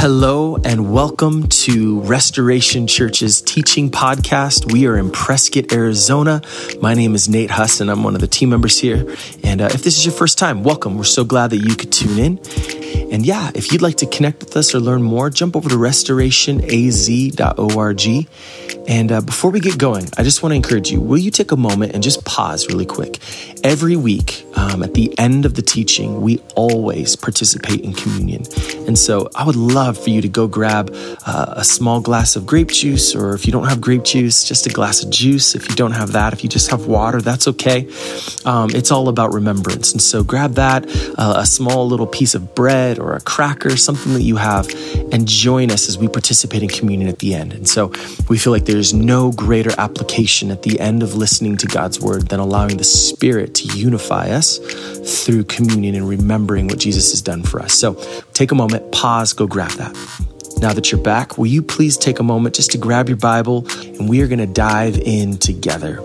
Hello and welcome to Restoration Church's teaching podcast. We are in Prescott, Arizona. My name is Nate Huss and I'm one of the team members here. And uh, if this is your first time, welcome. We're so glad that you could tune in. And yeah, if you'd like to connect with us or learn more, jump over to restorationaz.org. And uh, before we get going, I just want to encourage you will you take a moment and just pause really quick? Every week, um, at the end of the teaching, we always participate in communion. And so I would love for you to go grab uh, a small glass of grape juice, or if you don't have grape juice, just a glass of juice. If you don't have that, if you just have water, that's okay. Um, it's all about remembrance. And so grab that, uh, a small little piece of bread or a cracker, something that you have, and join us as we participate in communion at the end. And so we feel like there's no greater application at the end of listening to God's word than allowing the Spirit to unify us through communion and remembering what Jesus has done for us. So take a moment, pause, go grab that. Now that you're back, will you please take a moment just to grab your Bible and we are going to dive in together.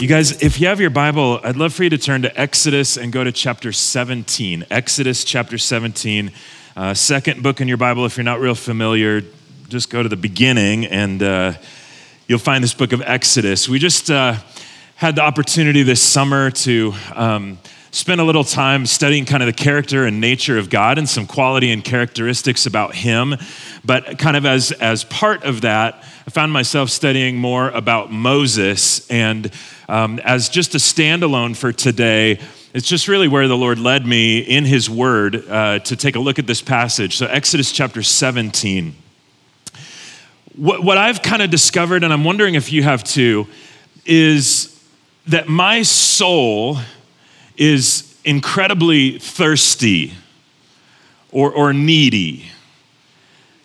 You guys, if you have your Bible, I'd love for you to turn to Exodus and go to chapter 17. Exodus chapter 17, uh, second book in your Bible. If you're not real familiar, just go to the beginning and uh, you'll find this book of Exodus. We just uh, had the opportunity this summer to. Um, spend a little time studying kind of the character and nature of God and some quality and characteristics about Him. But kind of as, as part of that, I found myself studying more about Moses. And um, as just a standalone for today, it's just really where the Lord led me in His Word uh, to take a look at this passage. So, Exodus chapter 17. What, what I've kind of discovered, and I'm wondering if you have too, is that my soul is incredibly thirsty or, or needy.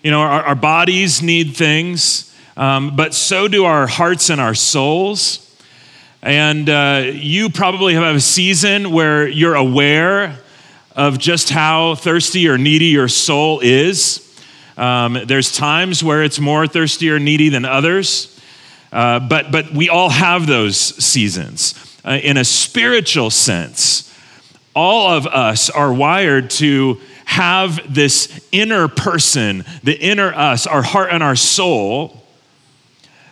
You know, our, our bodies need things, um, but so do our hearts and our souls. And uh, you probably have a season where you're aware of just how thirsty or needy your soul is. Um, there's times where it's more thirsty or needy than others, uh, but, but we all have those seasons uh, in a spiritual sense, all of us are wired to have this inner person, the inner us, our heart and our soul,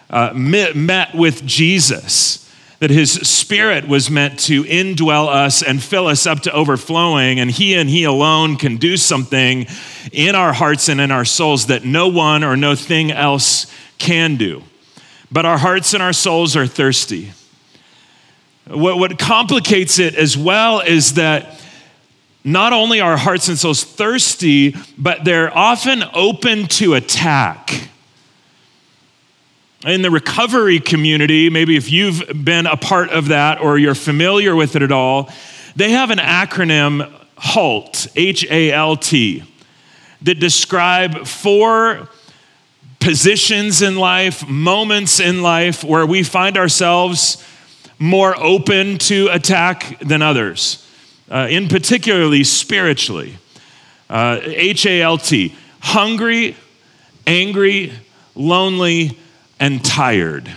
uh, met, met with Jesus. That his spirit was meant to indwell us and fill us up to overflowing, and he and he alone can do something in our hearts and in our souls that no one or no thing else can do. But our hearts and our souls are thirsty. What, what complicates it as well is that not only are hearts and souls thirsty, but they're often open to attack. In the recovery community, maybe if you've been a part of that or you're familiar with it at all, they have an acronym HALT, H A L T, that describe four positions in life, moments in life where we find ourselves more open to attack than others, uh, in particularly spiritually. Uh, H A L T, hungry, angry, lonely, and tired.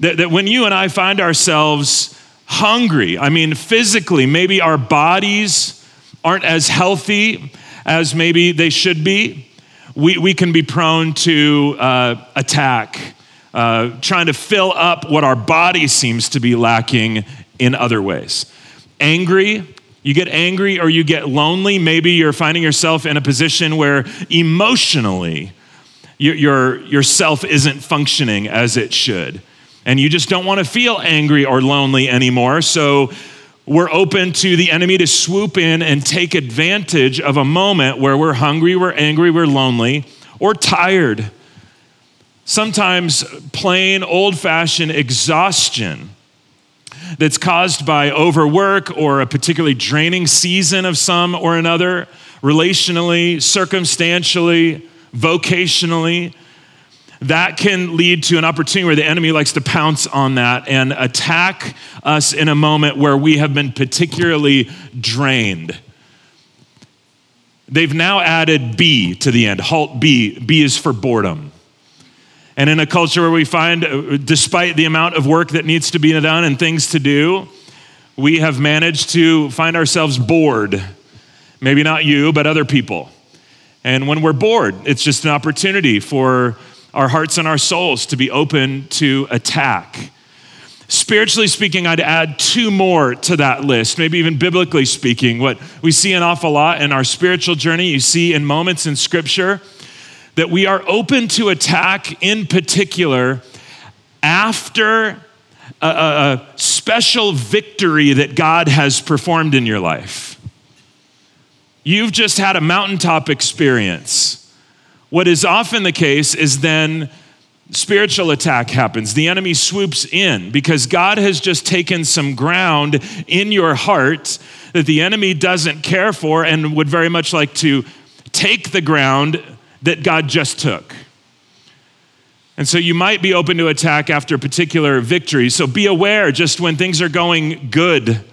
That, that when you and I find ourselves hungry, I mean, physically, maybe our bodies aren't as healthy as maybe they should be, we, we can be prone to uh, attack uh, trying to fill up what our body seems to be lacking in other ways. Angry, you get angry or you get lonely. Maybe you're finding yourself in a position where emotionally your, your, yourself isn't functioning as it should. And you just don't want to feel angry or lonely anymore. So we're open to the enemy to swoop in and take advantage of a moment where we're hungry, we're angry, we're lonely, or tired sometimes plain old fashioned exhaustion that's caused by overwork or a particularly draining season of some or another, relationally, circumstantially, vocationally. That can lead to an opportunity where the enemy likes to pounce on that and attack us in a moment where we have been particularly drained. They've now added B to the end. Halt B. B is for boredom. And in a culture where we find, uh, despite the amount of work that needs to be done and things to do, we have managed to find ourselves bored. Maybe not you, but other people. And when we're bored, it's just an opportunity for our hearts and our souls to be open to attack. Spiritually speaking, I'd add two more to that list, maybe even biblically speaking. What we see an awful lot in our spiritual journey, you see in moments in Scripture, that we are open to attack in particular after a, a, a special victory that God has performed in your life. You've just had a mountaintop experience. What is often the case is then spiritual attack happens. The enemy swoops in because God has just taken some ground in your heart that the enemy doesn't care for and would very much like to take the ground that God just took. And so you might be open to attack after a particular victories. So be aware just when things are going good,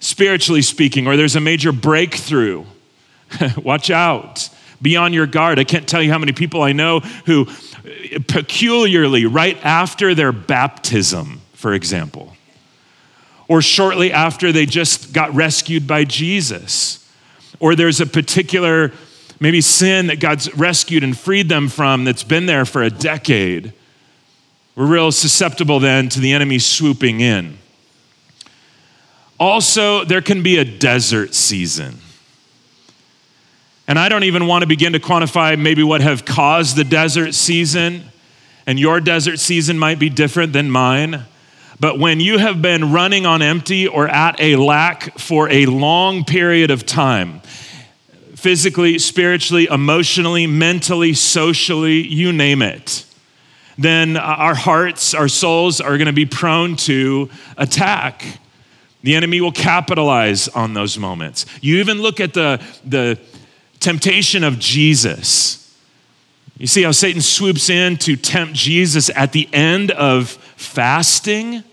spiritually speaking, or there's a major breakthrough. Watch out. Be on your guard. I can't tell you how many people I know who uh, peculiarly right after their baptism, for example, or shortly after they just got rescued by Jesus, or there's a particular maybe sin that God's rescued and freed them from that's been there for a decade. We're real susceptible then to the enemy swooping in. Also, there can be a desert season. And I don't even want to begin to quantify maybe what have caused the desert season. And your desert season might be different than mine. But when you have been running on empty or at a lack for a long period of time, physically, spiritually, emotionally, mentally, socially, you name it, then our hearts, our souls are going to be prone to attack. The enemy will capitalize on those moments. You even look at the, the temptation of Jesus. You see how Satan swoops in to tempt Jesus at the end of fasting?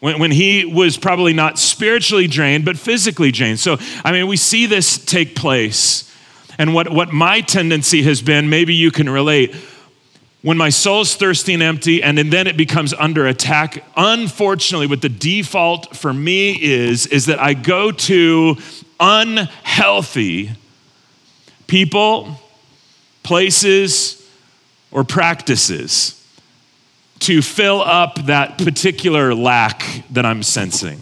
When, when he was probably not spiritually drained, but physically drained. So, I mean, we see this take place. And what, what my tendency has been, maybe you can relate, when my soul's thirsty and empty and then it becomes under attack unfortunately what the default for me is is that i go to unhealthy people, places, or practices to fill up that particular lack that I'm sensing.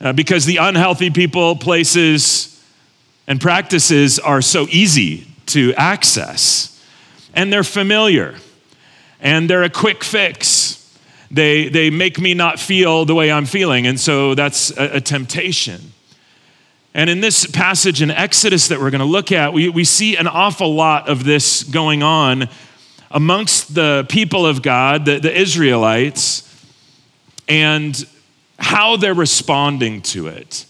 Uh, because the unhealthy people, places, and practices are so easy to access, and they're familiar, and they're a quick fix. They, they make me not feel the way I'm feeling, and so that's a, a temptation. And in this passage in Exodus that we're going to look at, we, we see an awful lot of this going on amongst the people of God, the, the Israelites, and how they're responding to it.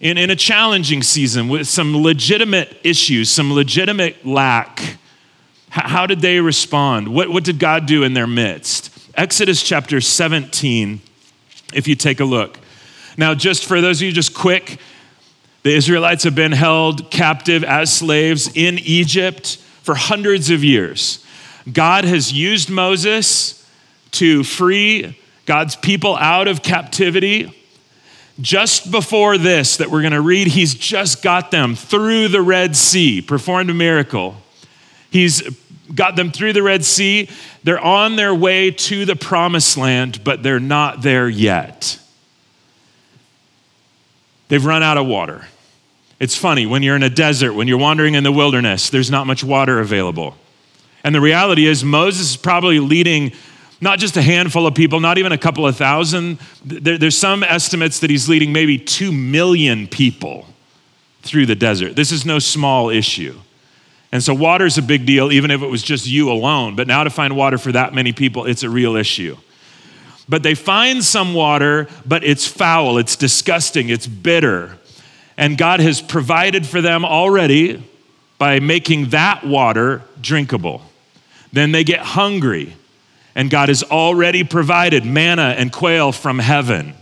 In, in a challenging season with some legitimate issues, some legitimate lack, how did they respond? What, what did God do in their midst? Exodus chapter 17, if you take a look. Now, just for those of you, just quick, the Israelites have been held captive as slaves in Egypt for hundreds of years. God has used Moses to free God's people out of captivity. Just before this, that we're going to read, he's just got them through the Red Sea, performed a miracle. He's got them through the Red Sea. They're on their way to the promised land, but they're not there yet. They've run out of water. It's funny, when you're in a desert, when you're wandering in the wilderness, there's not much water available. And the reality is, Moses is probably leading not just a handful of people, not even a couple of thousand. There, there's some estimates that he's leading maybe two million people through the desert. This is no small issue. And so, water is a big deal, even if it was just you alone. But now, to find water for that many people, it's a real issue. But they find some water, but it's foul, it's disgusting, it's bitter. And God has provided for them already by making that water drinkable. Then they get hungry, and God has already provided manna and quail from heaven.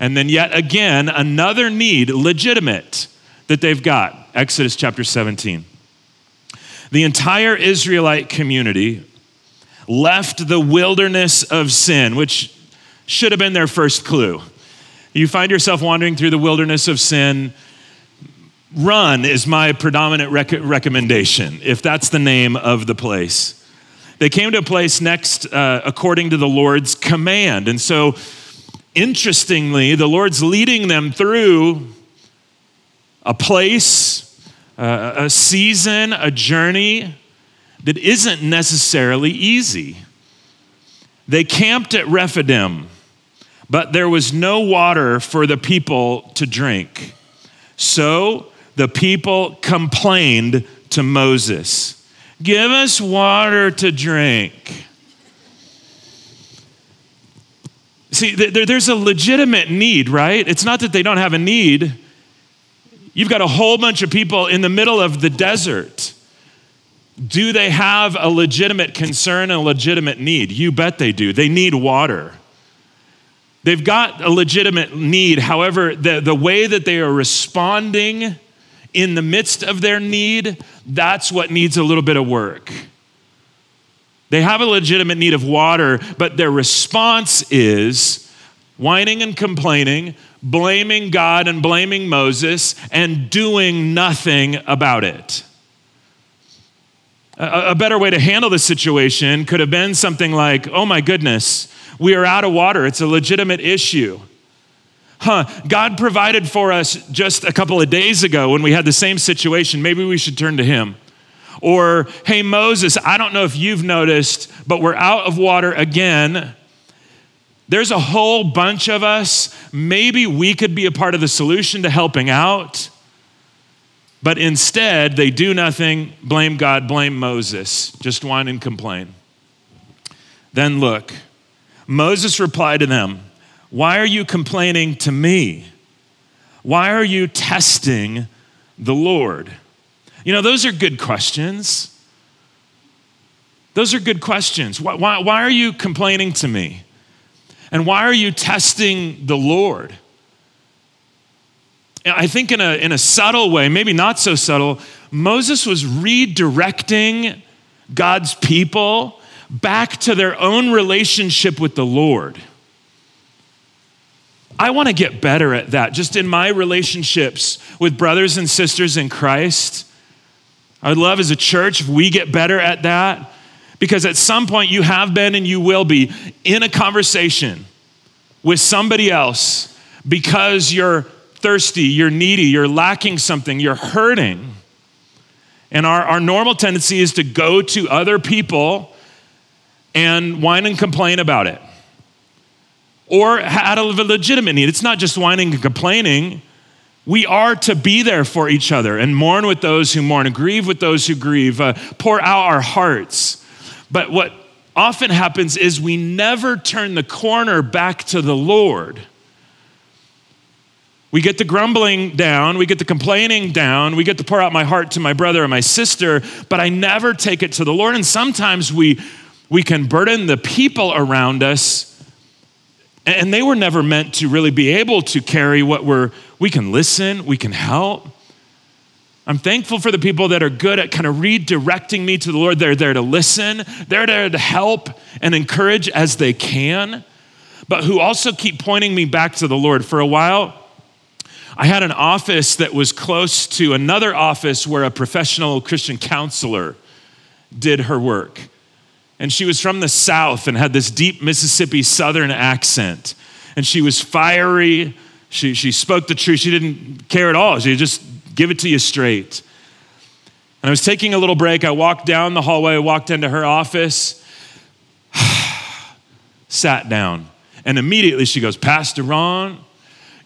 And then, yet again, another need, legitimate, that they've got. Exodus chapter 17. The entire Israelite community left the wilderness of sin, which should have been their first clue. You find yourself wandering through the wilderness of sin. Run is my predominant rec- recommendation, if that's the name of the place. They came to a place next uh, according to the Lord's command. And so, interestingly, the Lord's leading them through a place, uh, a season, a journey that isn't necessarily easy. They camped at Rephidim, but there was no water for the people to drink. So the people complained to Moses Give us water to drink. See, there's a legitimate need, right? It's not that they don't have a need. You've got a whole bunch of people in the middle of the desert. Do they have a legitimate concern and a legitimate need? You bet they do. They need water. They've got a legitimate need. However, the, the way that they are responding in the midst of their need, that's what needs a little bit of work. They have a legitimate need of water, but their response is whining and complaining, blaming God and blaming Moses, and doing nothing about it. A, a better way to handle the situation could have been something like, oh my goodness, we are out of water. It's a legitimate issue. Huh, God provided for us just a couple of days ago when we had the same situation. Maybe we should turn to Him. Or, hey, Moses, I don't know if you've noticed, but we're out of water again. There's a whole bunch of us. Maybe we could be a part of the solution to helping out. But instead, they do nothing, blame God, blame Moses, just whine and complain. Then look, Moses replied to them, Why are you complaining to me? Why are you testing the Lord? You know, those are good questions. Those are good questions. Why, why, why are you complaining to me? And why are you testing the Lord? I think in a, in a subtle way, maybe not so subtle, Moses was redirecting God's people back to their own relationship with the Lord. I want to get better at that, just in my relationships with brothers and sisters in Christ. I would love as a church if we get better at that, because at some point you have been and you will be in a conversation with somebody else because you're thirsty, you're needy, you're lacking something, you're hurting. And our, our normal tendency is to go to other people and whine and complain about it. Or out of a legitimate need. It's not just whining and complaining. We are to be there for each other and mourn with those who mourn and grieve with those who grieve, uh, pour out our hearts. But what often happens is we never turn the corner back to the Lord. We get the grumbling down, we get the complaining down, we get to pour out my heart to my brother and my sister, but I never take it to the Lord. And sometimes we, we can burden the people around us, and they were never meant to really be able to carry what we're, we can listen, we can help. I'm thankful for the people that are good at kind of redirecting me to the Lord. They're there to listen, they're there to help and encourage as they can, but who also keep pointing me back to the Lord. For a while, I had an office that was close to another office where a professional Christian counselor did her work. And she was from the South and had this deep Mississippi Southern accent. And she was fiery. She, she spoke the truth. She didn't care at all. She just give it to you straight. And I was taking a little break. I walked down the hallway, I walked into her office, sat down. And immediately she goes, Pastor Ron,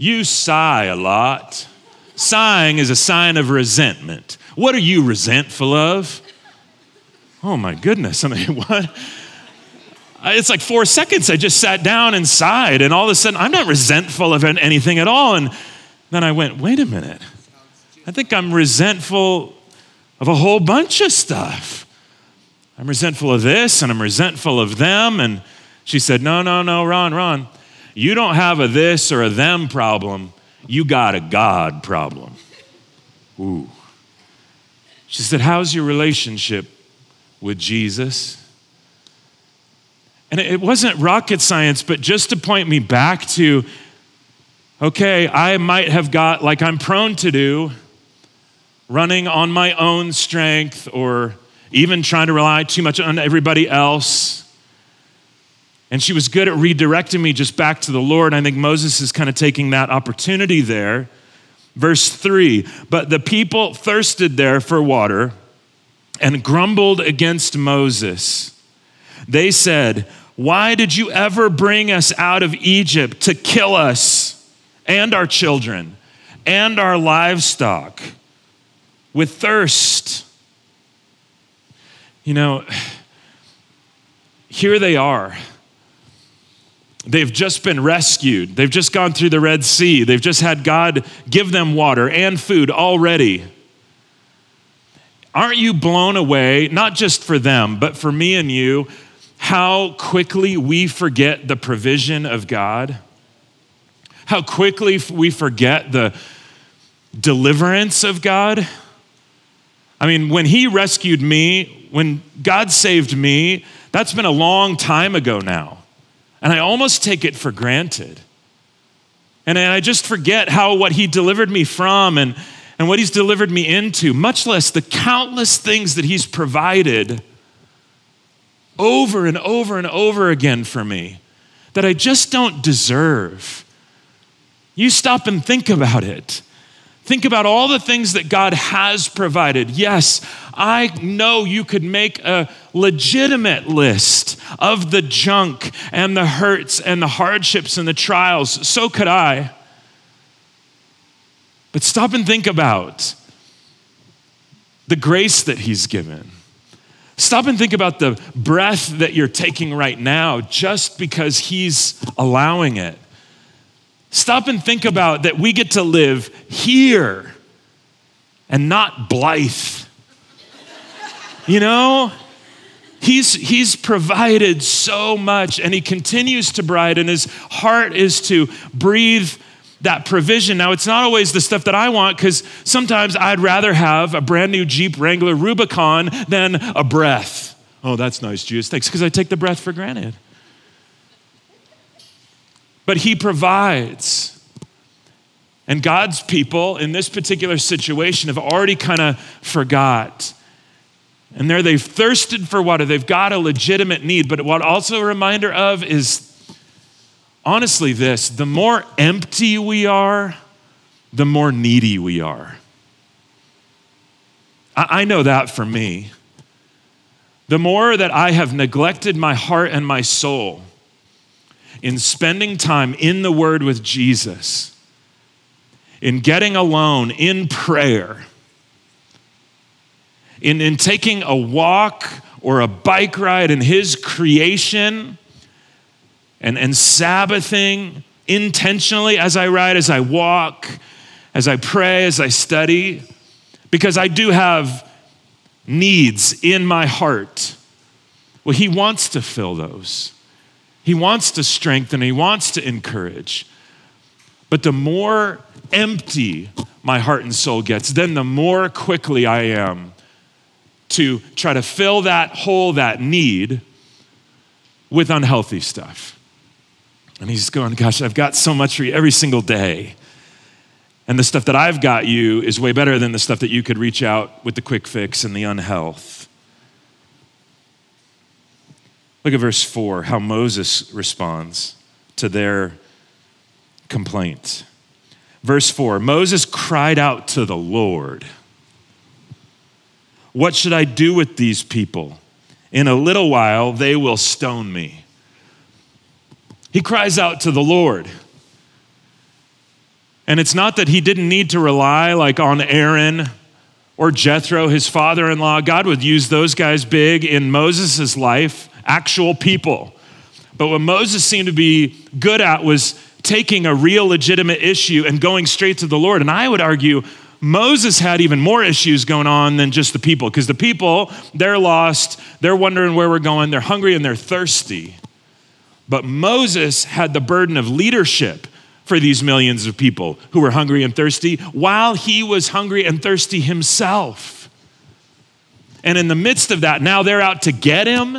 you sigh a lot. Sighing is a sign of resentment. What are you resentful of? Oh my goodness. I mean, what? It's like four seconds. I just sat down and sighed, and all of a sudden, I'm not resentful of anything at all. And then I went, wait a minute. I think I'm resentful of a whole bunch of stuff. I'm resentful of this, and I'm resentful of them. And she said, no, no, no, Ron, Ron. You don't have a this or a them problem, you got a God problem. Ooh. She said, How's your relationship with Jesus? And it wasn't rocket science, but just to point me back to okay, I might have got, like I'm prone to do, running on my own strength or even trying to rely too much on everybody else. And she was good at redirecting me just back to the Lord. I think Moses is kind of taking that opportunity there. Verse three, but the people thirsted there for water and grumbled against Moses. They said, Why did you ever bring us out of Egypt to kill us and our children and our livestock with thirst? You know, here they are. They've just been rescued. They've just gone through the Red Sea. They've just had God give them water and food already. Aren't you blown away, not just for them, but for me and you, how quickly we forget the provision of God? How quickly we forget the deliverance of God? I mean, when He rescued me, when God saved me, that's been a long time ago now. And I almost take it for granted. And I just forget how what he delivered me from and, and what he's delivered me into, much less the countless things that he's provided over and over and over again for me that I just don't deserve. You stop and think about it. Think about all the things that God has provided. Yes, I know you could make a legitimate list of the junk and the hurts and the hardships and the trials. So could I. But stop and think about the grace that He's given. Stop and think about the breath that you're taking right now just because He's allowing it. Stop and think about that we get to live here and not Blythe. You know? He's, he's provided so much and he continues to provide, and his heart is to breathe that provision. Now, it's not always the stuff that I want because sometimes I'd rather have a brand new Jeep Wrangler Rubicon than a breath. Oh, that's nice, Jesus. Thanks, because I take the breath for granted but He provides. And God's people in this particular situation have already kind of forgot. And there they've thirsted for water. They've got a legitimate need. But what also a reminder of is honestly this the more empty we are, the more needy we are. I know that for me. The more that I have neglected my heart and my soul, in spending time in the Word with Jesus, in getting alone, in prayer, in, in taking a walk or a bike ride in His creation, and, and Sabbathing intentionally as I ride, as I walk, as I pray, as I study, because I do have needs in my heart. Well, He wants to fill those. He wants to strengthen, he wants to encourage. But the more empty my heart and soul gets, then the more quickly I am to try to fill that hole, that need, with unhealthy stuff. And he's going, Gosh, I've got so much for you every single day. And the stuff that I've got you is way better than the stuff that you could reach out with the quick fix and the unhealth. Look at verse 4, how Moses responds to their complaint. Verse 4 Moses cried out to the Lord, What should I do with these people? In a little while, they will stone me. He cries out to the Lord. And it's not that he didn't need to rely like on Aaron or Jethro, his father in law. God would use those guys big in Moses' life actual people. But what Moses seemed to be good at was taking a real legitimate issue and going straight to the Lord. And I would argue Moses had even more issues going on than just the people, because the people, they're lost, they're wondering where we're going, they're hungry and they're thirsty. But Moses had the burden of leadership for these millions of people who were hungry and thirsty while he was hungry and thirsty himself. And in the midst of that, now they're out to get him.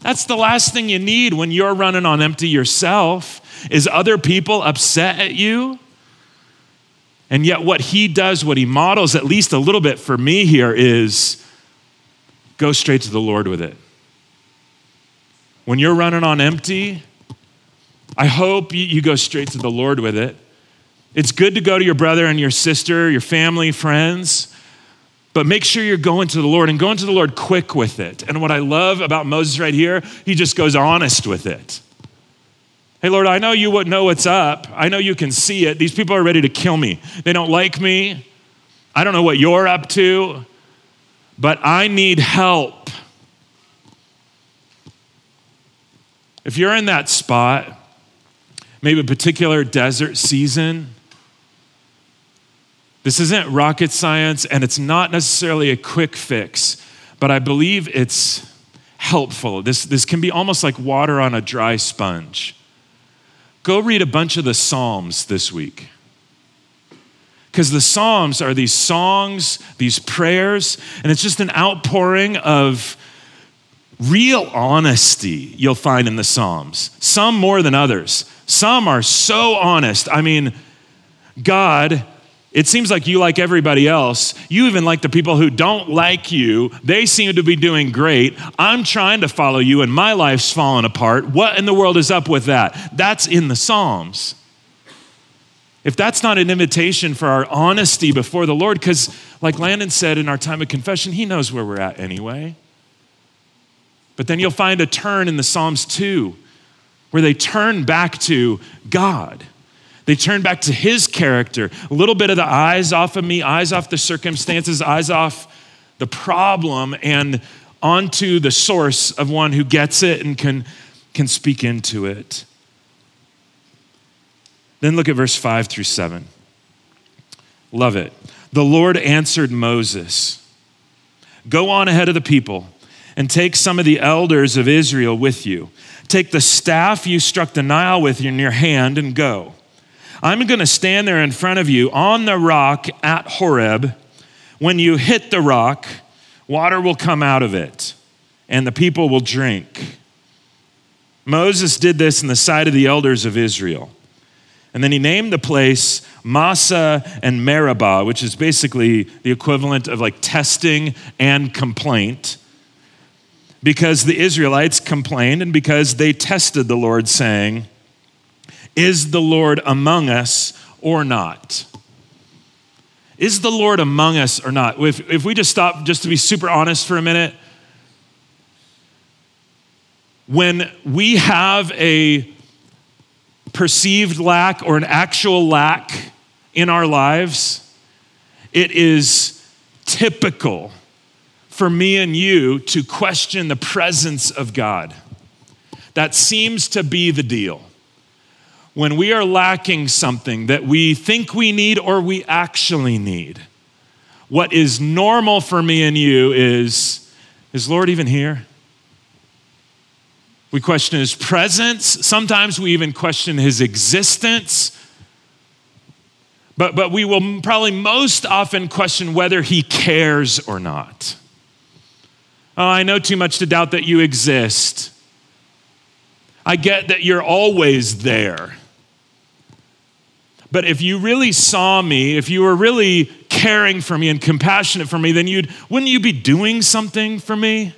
That's the last thing you need when you're running on empty yourself is other people upset at you And yet, what he does, what he models, at least a little bit for me here, is go straight to the Lord with it. When you're running on empty, I hope you, go straight to the Lord with it. It's good to go to your brother and your sister, your family, friends, but make sure you're going to the Lord and going to the Lord quick with it. And what I love about Moses right here, he just goes honest with it. Hey, Lord, I know you would know what's up. I know you can see it. These people are ready to kill me. They don't like me. I don't know what you're up to, but I need help. If you're in that spot, maybe a particular desert season, this isn't rocket science and it's not necessarily a quick fix, but I believe it's helpful. This, this can be almost like water on a dry sponge. Go read a bunch of the Psalms this week. Because the Psalms are these songs, these prayers, and it's just an outpouring of real honesty you'll find in the Psalms. Some more than others. Some are so honest. I mean, God it seems like you like everybody else. You even like the people who don't like you. They seem to be doing great. I'm trying to follow you and my life's falling apart. What in the world is up with that? That's in the Psalms. If that's not an invitation for our honesty before the Lord, because like Landon said in our time of confession, he knows where we're at anyway. But then you'll find a turn in the Psalms too, where they turn back to God. They turn back to his character. A little bit of the eyes off of me, eyes off the circumstances, eyes off the problem, and onto the source of one who gets it and can, can speak into it. Then look at verse 5 through 7. Love it. The Lord answered Moses Go on ahead of the people and take some of the elders of Israel with you. Take the staff you struck the Nile with in your hand and go. I'm going to stand there in front of you on the rock at Horeb. When you hit the rock, water will come out of it, and the people will drink. Moses did this in the sight of the elders of Israel. And then he named the place Massah and Meribah, which is basically the equivalent of like testing and complaint, because the Israelites complained and because they tested the Lord, saying, is the Lord among us or not? Is the Lord among us or not? If, if we just stop, just to be super honest for a minute, when we have a perceived lack or an actual lack in our lives, it is typical for me and you to question the presence of God. That seems to be the deal when we are lacking something that we think we need or we actually need, what is normal for me and you is is Lord even here? We question his presence. Sometimes we even question his existence. But, but we will probably most often question whether he cares or not. Oh, I know too much to doubt that you exist. I get that you're always there. But if you really saw me, if you were really caring for me and compassionate for me, then you'd, wouldn't you be doing something for me?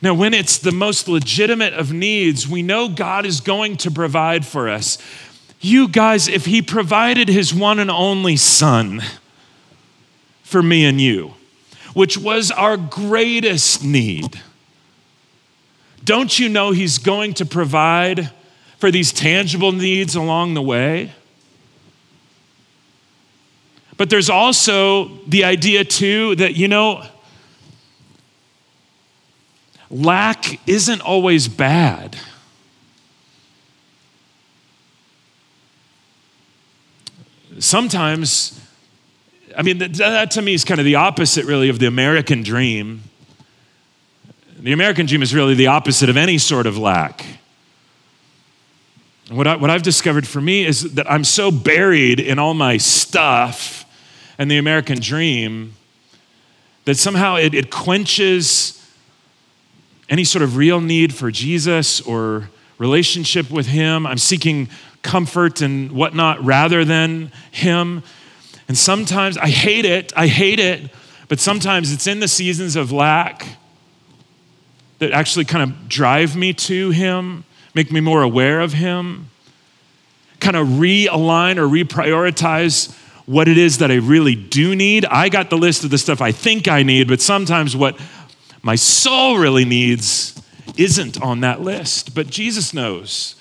Now, when it's the most legitimate of needs, we know God is going to provide for us. You guys, if He provided His one and only Son for me and you, which was our greatest need, don't you know He's going to provide for these tangible needs along the way. But there's also the idea, too, that, you know, lack isn't always bad. Sometimes, I mean, that, to me is kind of the opposite, really, of the American dream. The American dream is really the opposite of any sort of lack. What, I, what I've discovered for me is that I'm so buried in all my stuff and the American dream that somehow it, it quenches any sort of real need for Jesus or relationship with Him. I'm seeking comfort and whatnot rather than Him. And sometimes I hate it, I hate it, but sometimes it's in the seasons of lack that actually kind of drive me to Him, make me more aware of Him, kind of realign or reprioritize what it is that I really do need. I got the list of the stuff I think I need, but sometimes what my soul really needs isn't on that list. But Jesus knows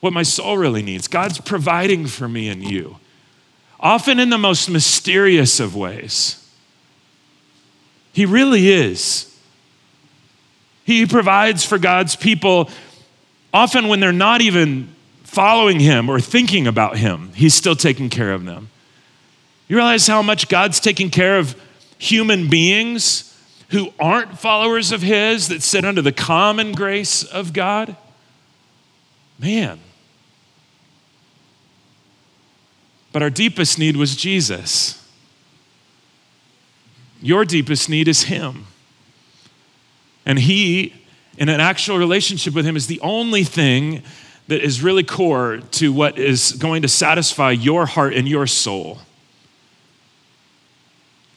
what my soul really needs. God's providing for me and you, often in the most mysterious of ways. He really is. He provides for God's people often when they're not even following Him or thinking about Him. He's still taking care of them. You realize how much God's taking care of human beings who aren't followers of His that sit under the common grace of God? Man. But our deepest need was Jesus. Your deepest need is Him. And He, in an actual relationship with Him, is the only thing that is really core to what is going to satisfy your heart and your soul.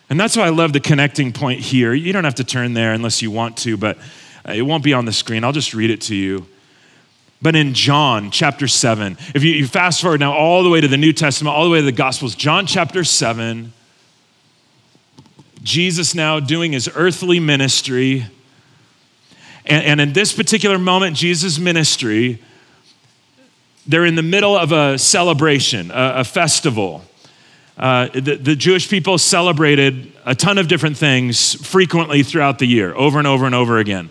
And that's why I love the connecting point here. You don't have to turn there unless you want to, but it won't be on the screen. I'll just read it to you. But in John chapter 7, if you, you, fast forward now all the way to the New Testament, all the way to the Gospels, John chapter 7, Jesus now doing his earthly ministry. And, and in this particular moment, Jesus' ministry, they're in the middle of a celebration, a, a festival. Uh, the, the, Jewish people celebrated a ton of different things frequently throughout the year, over and over and over again,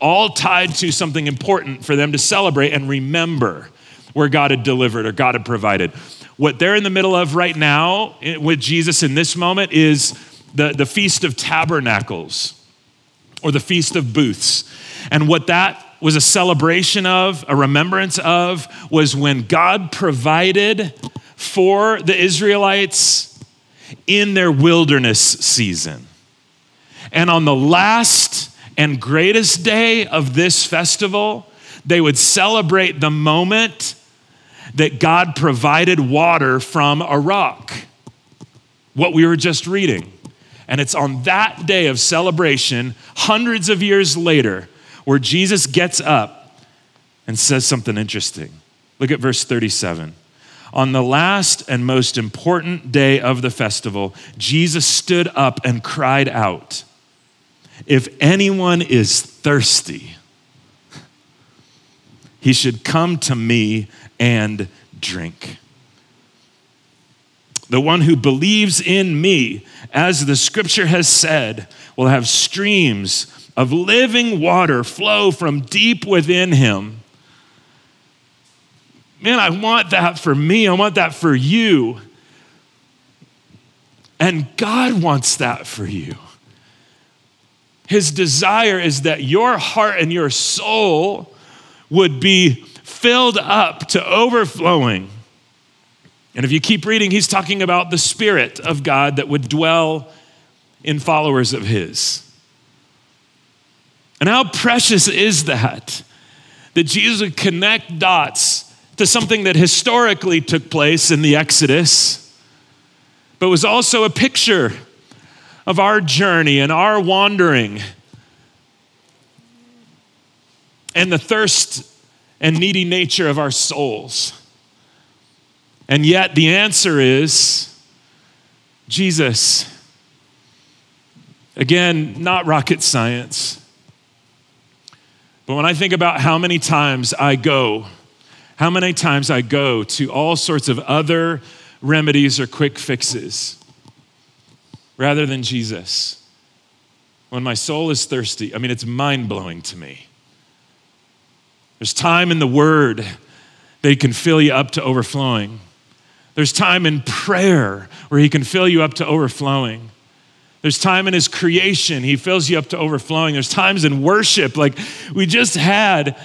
all tied to something important for them to celebrate and remember where God had delivered or God had provided. What they're in the middle of right now with Jesus in this moment is the, the Feast of Tabernacles or the Feast of Booths. And what that was a celebration of, a remembrance of, was when God provided for the Israelites in their wilderness season. And on the last and greatest day of this festival, they would celebrate the moment that God provided water from a rock. What we were just reading. And it's on that day of celebration, hundreds of years later, where Jesus gets up and says something interesting. Look at verse 37. On the last and most important day of the festival, Jesus stood up and cried out, If anyone is thirsty, he should come to me and drink. The one who believes in me, as the scripture has said, will have streams of living water flow from deep within him. Man, I want that for me. I want that for you. And God wants that for you. His desire is that your heart and your soul would be filled up to overflowing. And if you keep reading, he's talking about the Spirit of God that would dwell in followers of his. And how precious is that? That Jesus would connect dots to something that historically took place in the Exodus, but was also a picture of our journey and our wandering and the thirst and needy nature of our souls. And yet, the answer is Jesus. Again, not rocket science. But when I think about how many times I go how many times I go to all sorts of other remedies or quick fixes rather than Jesus. When my soul is thirsty, I mean, it's mind blowing to me. There's time in the Word that can fill you up to overflowing. There's time in prayer where He can fill you up to overflowing. There's time in His creation, He fills you up to overflowing. There's times in worship, like we just had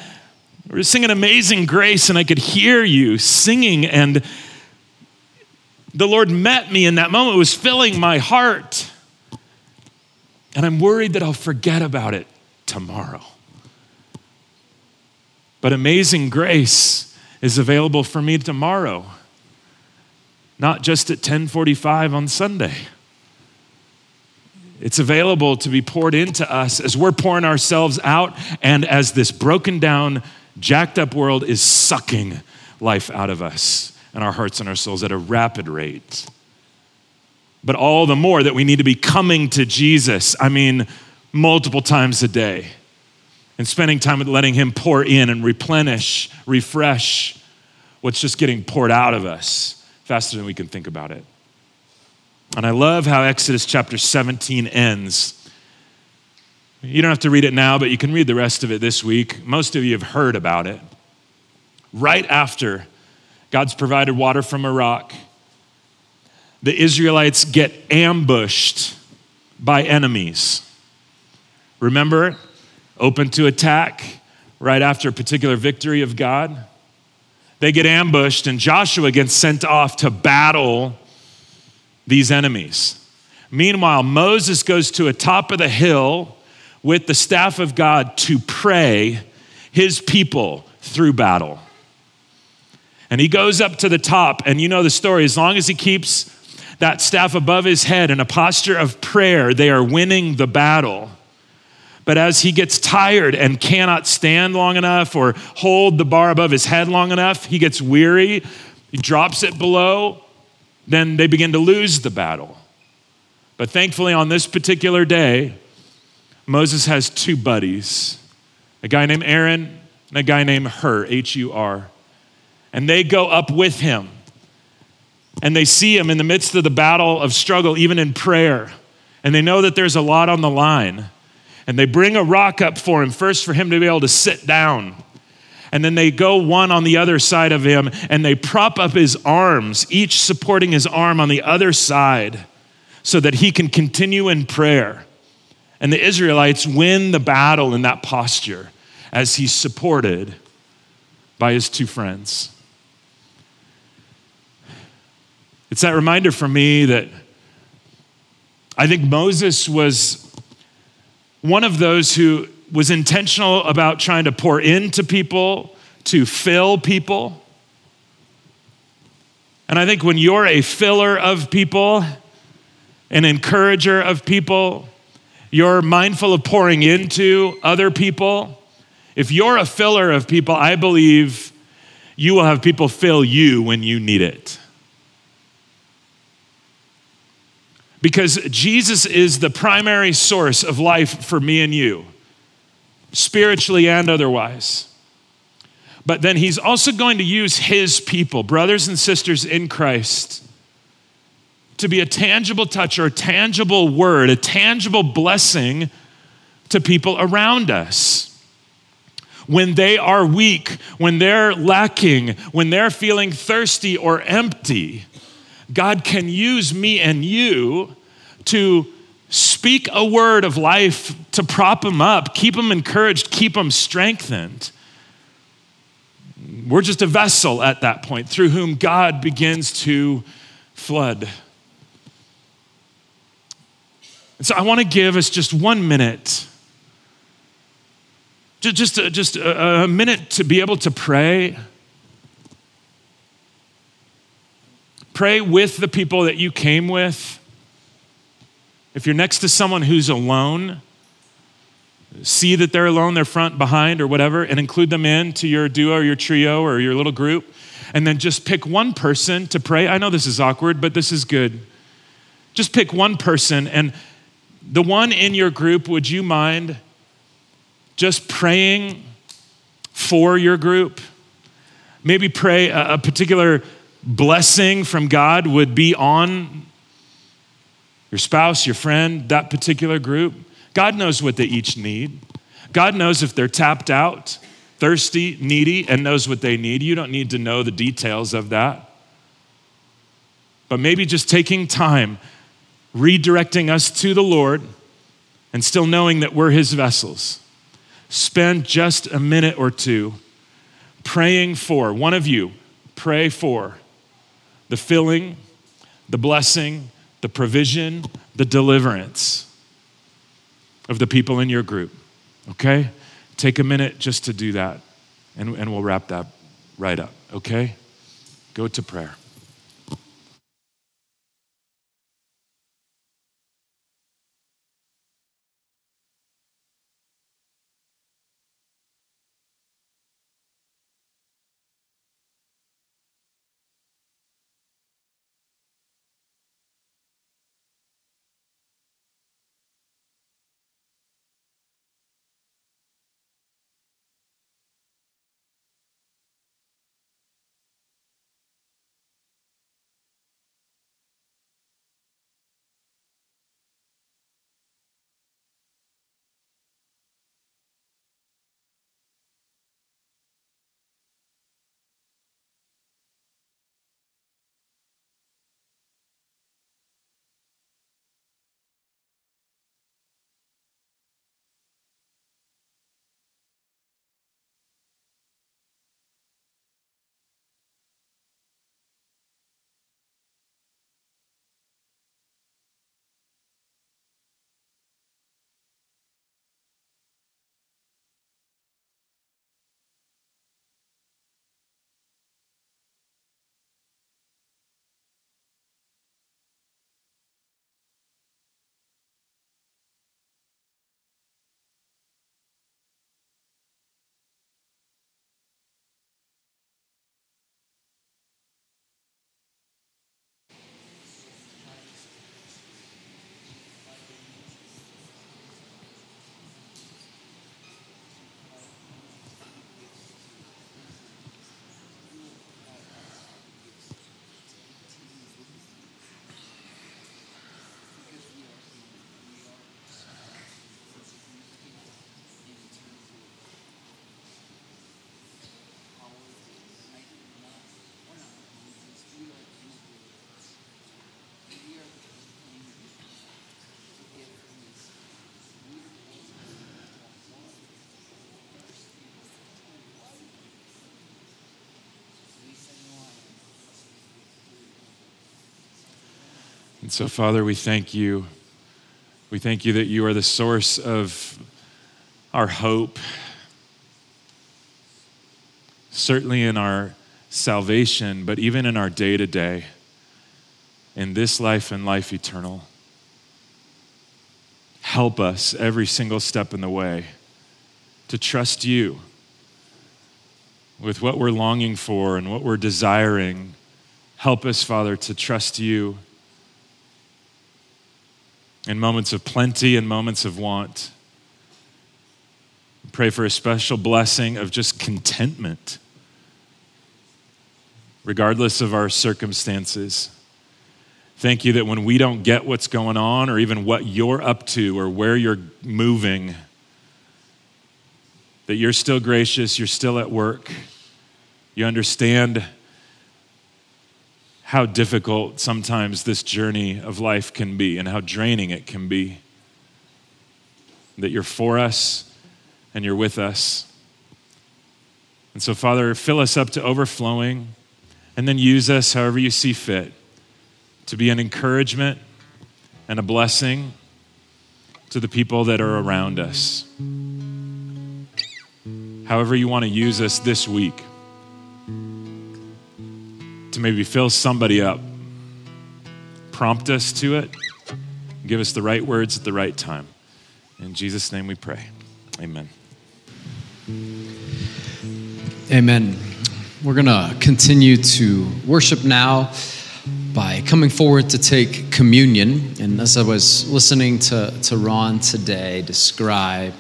we were singing Amazing Grace, and I could hear you singing, and the Lord met me in that moment. It was filling my heart. And I'm worried that I'll forget about it tomorrow. But Amazing Grace is available for me tomorrow, not just at 1045 on Sunday. It's available to be poured into us as we're pouring ourselves out and as this broken down, jacked up world is sucking life out of us and our hearts and our souls at a rapid rate. But all the more that we need to be coming to Jesus, I mean, multiple times a day, and spending time with letting Him pour in and replenish, refresh what's just getting poured out of us faster than we can think about it. And I love how Exodus chapter 17 ends. You don't have to read it now, but you can read the rest of it this week. Most of you have heard about it. Right after God's provided water from a rock, the Israelites get ambushed by enemies. Remember, open to attack right after a particular victory of God. They get ambushed, and Joshua gets sent off to battle these enemies. Meanwhile, Moses goes to a top of the hill with the staff of God to pray his people through battle. And he goes up to the top, and you know the story. As long as he keeps that staff above his head in a posture of prayer, they are winning the battle. But as he gets tired and cannot stand long enough or hold the bar above his head long enough, he gets weary, he drops it below, then they begin to lose the battle. But thankfully, on this particular day, Moses has two buddies a guy named Aaron and a guy named Hur, H U R. And they go up with him. And they see him in the midst of the battle of struggle, even in prayer. And they know that there's a lot on the line. And they bring a rock up for him, first for him to be able to sit down and then they go one on the other side of him and they prop up his arms, each supporting his arm on the other side, so that he can continue in prayer. And the Israelites win the battle in that posture as he's supported by his two friends. It's that reminder for me that I think Moses was one of those who was intentional about trying to pour into people, to fill people. And I think when you're a filler of people, an encourager of people, you're mindful of pouring into other people. If you're a filler of people, I believe you will have people fill you when you need it. Because Jesus is the primary source of life for me and you spiritually and otherwise. But then he's also going to use his people, brothers and sisters in Christ, to be a tangible touch or a tangible word, a tangible blessing to people around us. When they are weak, when they're lacking, when they're feeling thirsty or empty, God can use me and you to Speak a word of life to prop them up, keep them encouraged, keep them strengthened. We're just a vessel at that point through whom God begins to flood. And so I want to give us just one minute, just, uh, just, just a, a minute to be able to pray. Pray with the people that you came with. If you're next to someone who's alone, see that they're alone, they're front, behind, or whatever, and include them in to your duo or your trio or your little group. And then just pick one person to pray. I know this is awkward, but this is good. Just pick one person, and the one in your group, would you mind just praying for your group? Maybe pray a, a particular blessing from God would be on your spouse, your friend, that particular group. God knows what they each need. God knows if they're tapped out, thirsty, needy, and knows what they need. You don't need to know the details of that. But maybe just taking time, redirecting us to the Lord, and still knowing that we're His vessels. Spend just a minute or two praying for, one of you, pray for the filling, the blessing, the provision, the deliverance of the people in your group. Okay? Take a minute just to do that, and, and we'll wrap that right up, okay? Go to prayer. And so, Father, we thank you. We thank you that you are the source of our hope, certainly in our salvation, but even in our day to day, in this life and life eternal. Help us every single step in the way to trust you with what we're longing for and what we're desiring. Help us, Father, to trust you in moments of plenty and moments of want. Pray for a special blessing of just contentment, regardless of our circumstances. Thank you that when we don't get what's going on, or even what you're up to, or where you're moving, that you're still gracious, you're still at work, you understand how difficult sometimes this journey of life can be and how draining it can be. That you're for us and you're with us. And so, Father, fill us up to overflowing and then use us however you see fit to be an encouragement and a blessing to the people that are around us. However, you want to use us this week to maybe fill somebody up. Prompt us to it. Give us the right words at the right time. In Jesus' name we pray. Amen. Amen. We're going to continue to worship now by coming forward to take communion. And as I was listening to, to Ron today describe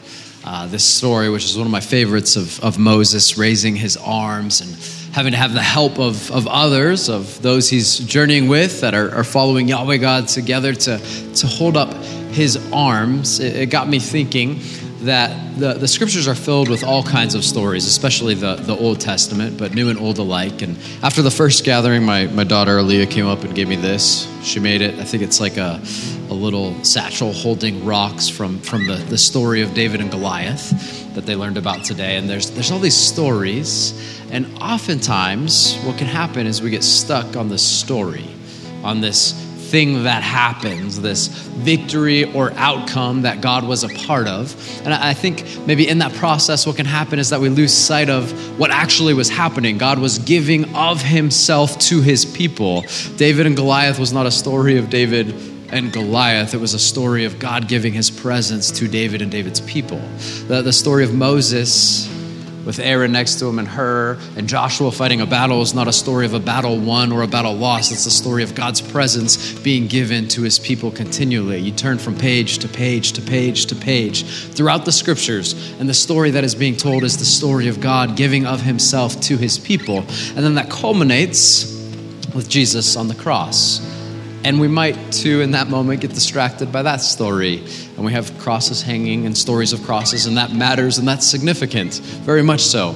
uh, this story, which is one of my favorites of, of Moses raising his arms and having to have the help of, of others, of those he's journeying with that are, are following Yahweh God together to, to hold up his arms, it, it got me thinking that the, the scriptures are filled with all kinds of stories, especially the, the Old Testament, but new and old alike. And after the first gathering, my, my daughter Aaliyah came up and gave me this. She made it, I think it's like a, a little satchel holding rocks from, from the, the story of David and Goliath that they learned about today. And there's, there's all these stories. And oftentimes, what can happen is we get stuck on the story, on this thing that happens, this victory or outcome that God was a part of. And I think maybe in that process, what can happen is that we lose sight of what actually was happening. God was giving of himself to his people. David and Goliath was not a story of David and Goliath, it was a story of God giving his presence to David and David's people. The, the story of Moses with Aaron next to him and Hur and Joshua fighting a battle is not a story of a battle won or a battle lost. It's the story of God's presence being given to his people continually. You turn from page to page to page to page throughout the scriptures, and the story that is being told is the story of God giving of himself to his people. And then that culminates with Jesus on the cross. And we might, too, in that moment, get distracted by that story. And we have crosses hanging and stories of crosses, and that matters and that's significant, very much so.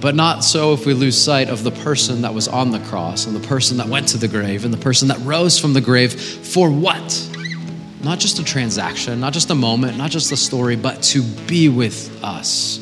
But not so if we lose sight of the person that was on the cross, and the person that went to the grave, and the person that rose from the grave for what? Not just a transaction, not just a moment, not just a story, but to be with us,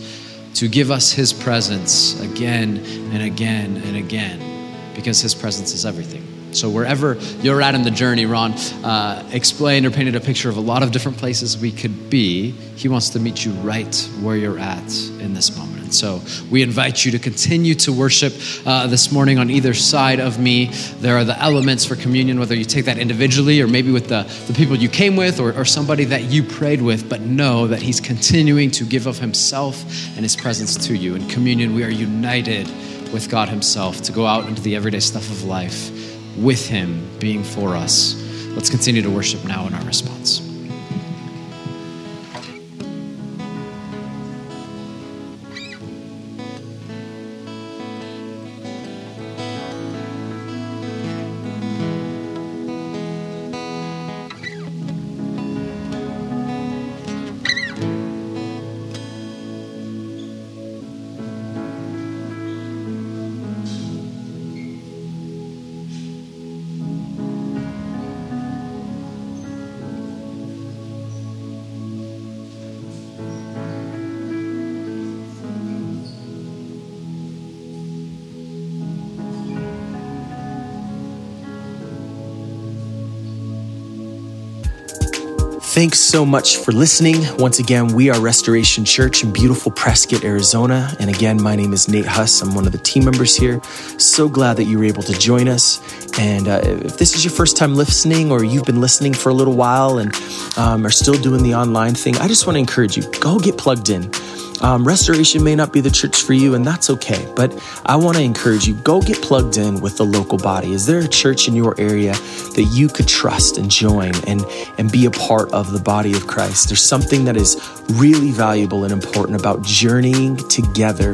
to give us his presence again and again and again, because his presence is everything. So, wherever you're at in the journey, Ron uh, explained or painted a picture of a lot of different places we could be. He wants to meet you right where you're at in this moment. And so, we invite you to continue to worship uh, this morning on either side of me. There are the elements for communion, whether you take that individually or maybe with the, the people you came with or, or somebody that you prayed with, but know that He's continuing to give of Himself and His presence to you. In communion, we are united with God Himself to go out into the everyday stuff of life with Him being for us. Let's continue to worship now in our response. Thanks so much for listening. Once again, we are Restoration Church in beautiful Prescott, Arizona. And again, my name is Nate Huss. I'm one of the team members here. So glad that you were able to join us. And uh, if this is your first time listening or you've been listening for a little while and um, are still doing the online thing, I just want to encourage you go get plugged in. Um, restoration may not be the church for you, and that's okay. But I want to encourage you go get plugged in with the local body. Is there a church in your area that you could trust and join and, and be a part of the body of Christ? There's something that is really valuable and important about journeying together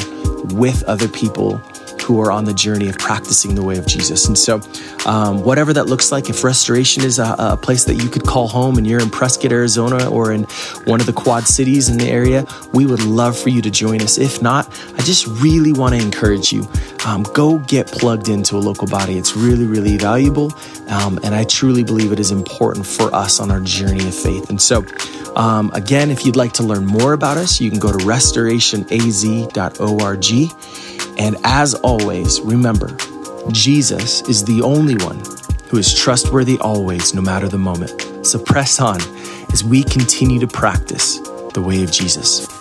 with other people who are on the journey of practicing the way of Jesus. And so, um, whatever that looks like, if restoration is a, a, place that you could call home and you're in Prescott, Arizona, or in one of the quad cities in the area, we would love for you to join us. If not, I just really want to encourage you um, go get plugged into a local body. It's really, really valuable. Um, and I truly believe it is important for us on our journey of faith. And so, um, again, if you'd like to learn more about us, you can go to restorationaz.org. And as always, remember, Jesus is the only one who is trustworthy always, no matter the moment. So press on as we continue to practice the way of Jesus.